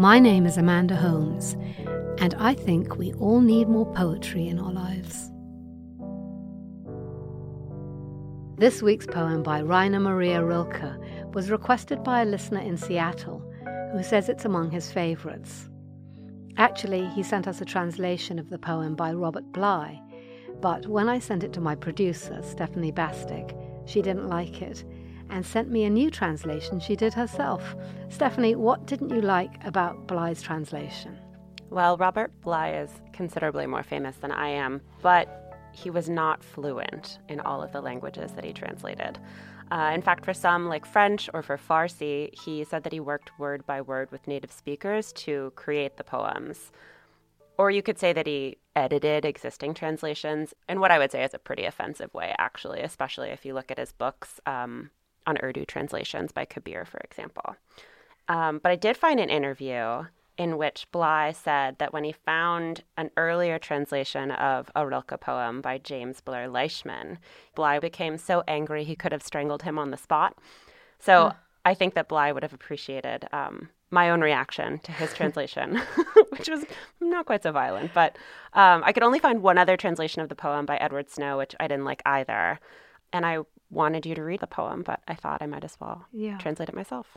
My name is Amanda Holmes, and I think we all need more poetry in our lives. This week's poem by Rainer Maria Rilke was requested by a listener in Seattle who says it's among his favourites. Actually, he sent us a translation of the poem by Robert Bly, but when I sent it to my producer, Stephanie Bastek, she didn't like it and sent me a new translation she did herself. Stephanie, what didn't you like about Bly's translation? Well, Robert Bly is considerably more famous than I am, but he was not fluent in all of the languages that he translated. Uh, in fact, for some, like French or for Farsi, he said that he worked word by word with native speakers to create the poems. Or you could say that he edited existing translations in what I would say is a pretty offensive way, actually, especially if you look at his books. Um, on Urdu translations by Kabir, for example. Um, but I did find an interview in which Bly said that when he found an earlier translation of a Rilke poem by James Blair Leishman, Bly became so angry he could have strangled him on the spot. So huh. I think that Bly would have appreciated um, my own reaction to his translation, which was not quite so violent. But um, I could only find one other translation of the poem by Edward Snow, which I didn't like either. And I wanted you to read the poem, but I thought I might as well yeah. translate it myself.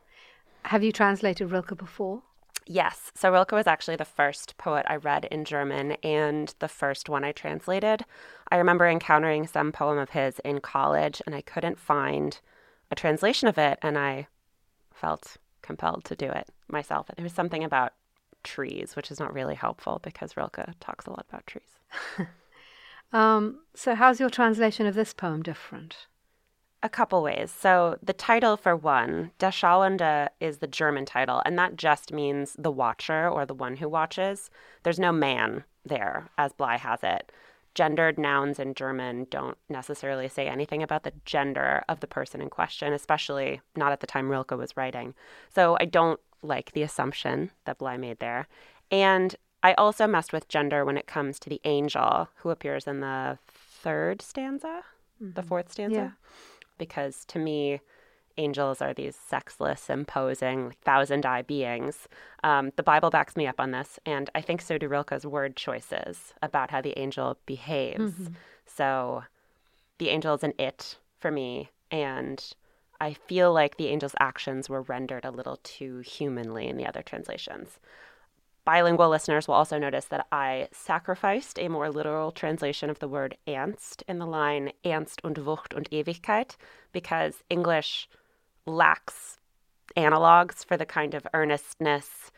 Have you translated Rilke before? Yes. So Rilke was actually the first poet I read in German and the first one I translated. I remember encountering some poem of his in college and I couldn't find a translation of it and I felt compelled to do it myself. There was something about trees, which is not really helpful because Rilke talks a lot about trees. um, so, how's your translation of this poem different? a couple ways. So the title for one, Der Schauende is the German title, and that just means the watcher or the one who watches. There's no man there, as Bly has it. Gendered nouns in German don't necessarily say anything about the gender of the person in question, especially not at the time Rilke was writing. So I don't like the assumption that Bly made there. And I also messed with gender when it comes to the angel who appears in the third stanza, mm-hmm. the fourth stanza. Yeah because to me, angels are these sexless, imposing, thousand eye beings. Um, the Bible backs me up on this, and I think so do Rilke's word choices about how the angel behaves. Mm-hmm. So the angel is an it for me, and I feel like the angel's actions were rendered a little too humanly in the other translations. Bilingual listeners will also notice that I sacrificed a more literal translation of the word ernst in the line Ernst und Wucht und Ewigkeit because English lacks analogs for the kind of earnestness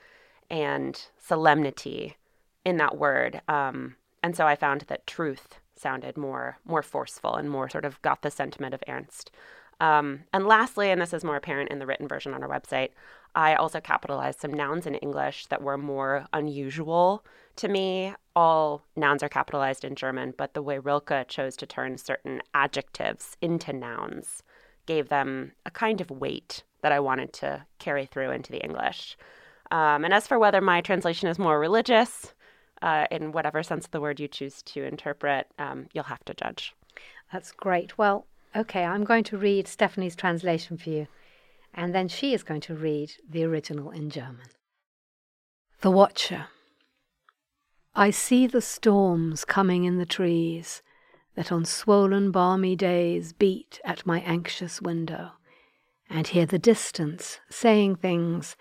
and solemnity in that word. Um, and so I found that truth sounded more more forceful and more sort of got the sentiment of Ernst. Um, and lastly, and this is more apparent in the written version on our website, I also capitalized some nouns in English that were more unusual to me. All nouns are capitalized in German, but the way Rilke chose to turn certain adjectives into nouns gave them a kind of weight that I wanted to carry through into the English. Um, and as for whether my translation is more religious, uh, in whatever sense of the word you choose to interpret, um, you'll have to judge. That's great. Well, okay, I'm going to read Stephanie's translation for you and then she is going to read the original in German. The Watcher. I see the storms coming in the trees that on swollen balmy days beat at my anxious window, and hear the distance saying things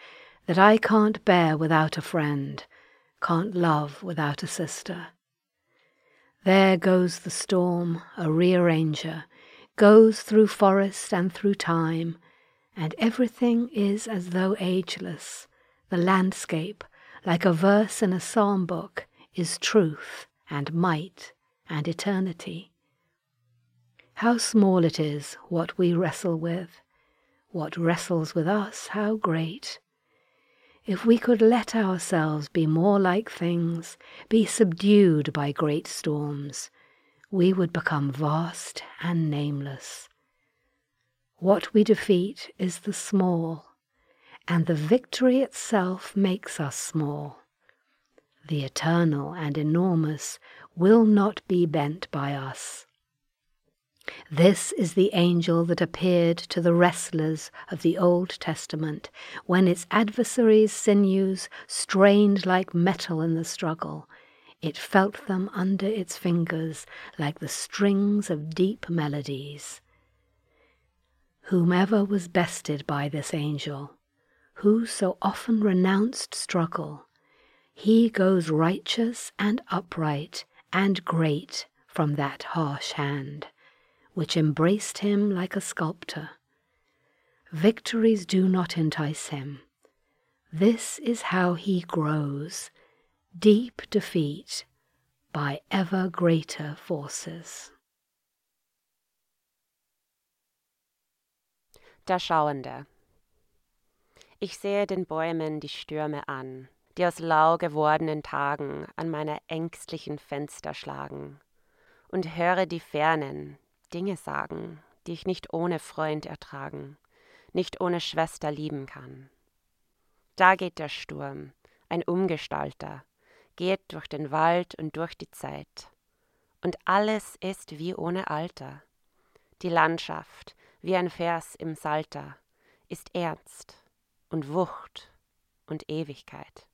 that I can't bear without a friend, can't love without a sister. There goes the storm, a rearranger, goes through forest and through time, and everything is as though ageless. The landscape, like a verse in a psalm book, is truth and might and eternity. How small it is what we wrestle with. What wrestles with us, how great. If we could let ourselves be more like things, be subdued by great storms, we would become vast and nameless. What we defeat is the small, and the victory itself makes us small. The eternal and enormous will not be bent by us. This is the angel that appeared to the wrestlers of the Old Testament when its adversaries' sinews strained like metal in the struggle. It felt them under its fingers like the strings of deep melodies. Whomever was bested by this angel, who so often renounced struggle, he goes righteous and upright and great from that harsh hand which embraced him like a sculptor. Victories do not entice him. This is how he grows deep defeat by ever greater forces. Der Schauende. Ich sehe den Bäumen die Stürme an, die aus lau gewordenen Tagen an meine ängstlichen Fenster schlagen, und höre die Fernen, Dinge sagen, die ich nicht ohne Freund ertragen, nicht ohne Schwester lieben kann. Da geht der Sturm, ein Umgestalter, geht durch den Wald und durch die Zeit. Und alles ist wie ohne Alter. Die Landschaft, wie ein Vers im Salter, ist ernst und Wucht und Ewigkeit.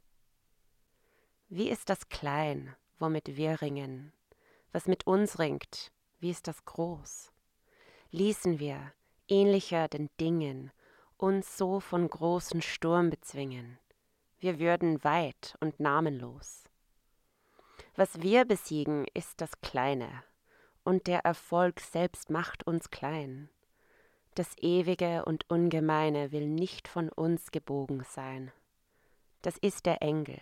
Wie ist das klein, womit wir ringen, was mit uns ringt, wie ist das groß? Ließen wir, ähnlicher den Dingen, uns so von großen Sturm bezwingen, wir würden weit und namenlos. Was wir besiegen, ist das Kleine, und der Erfolg selbst macht uns klein. Das Ewige und Ungemeine will nicht von uns gebogen sein. Das ist der Engel,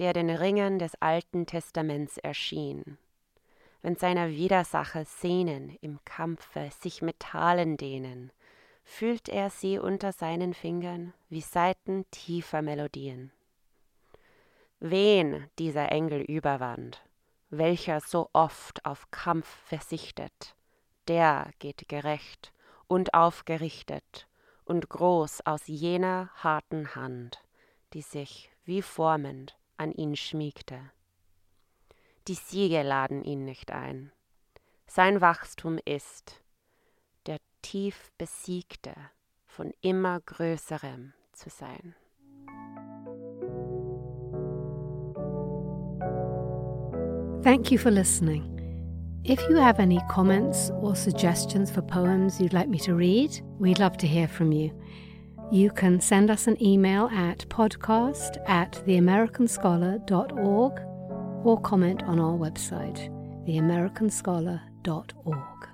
der den Ringen des Alten Testaments erschien wenn seiner Widersacher Sehnen im Kampfe sich Metallen dehnen, fühlt er sie unter seinen Fingern wie Saiten tiefer Melodien. Wen dieser Engel überwand, welcher so oft auf Kampf versichtet, der geht gerecht und aufgerichtet und groß aus jener harten Hand, die sich wie formend an ihn schmiegte. Die Siege laden ihn nicht ein. Sein Wachstum ist, der tief besiegte von immer größerem zu sein. Thank you for listening. If you have any comments or suggestions for poems you'd like me to read, we'd love to hear from you. You can send us an email at podcast at theamericanscholar.org or comment on our website, theamericanscholar.org.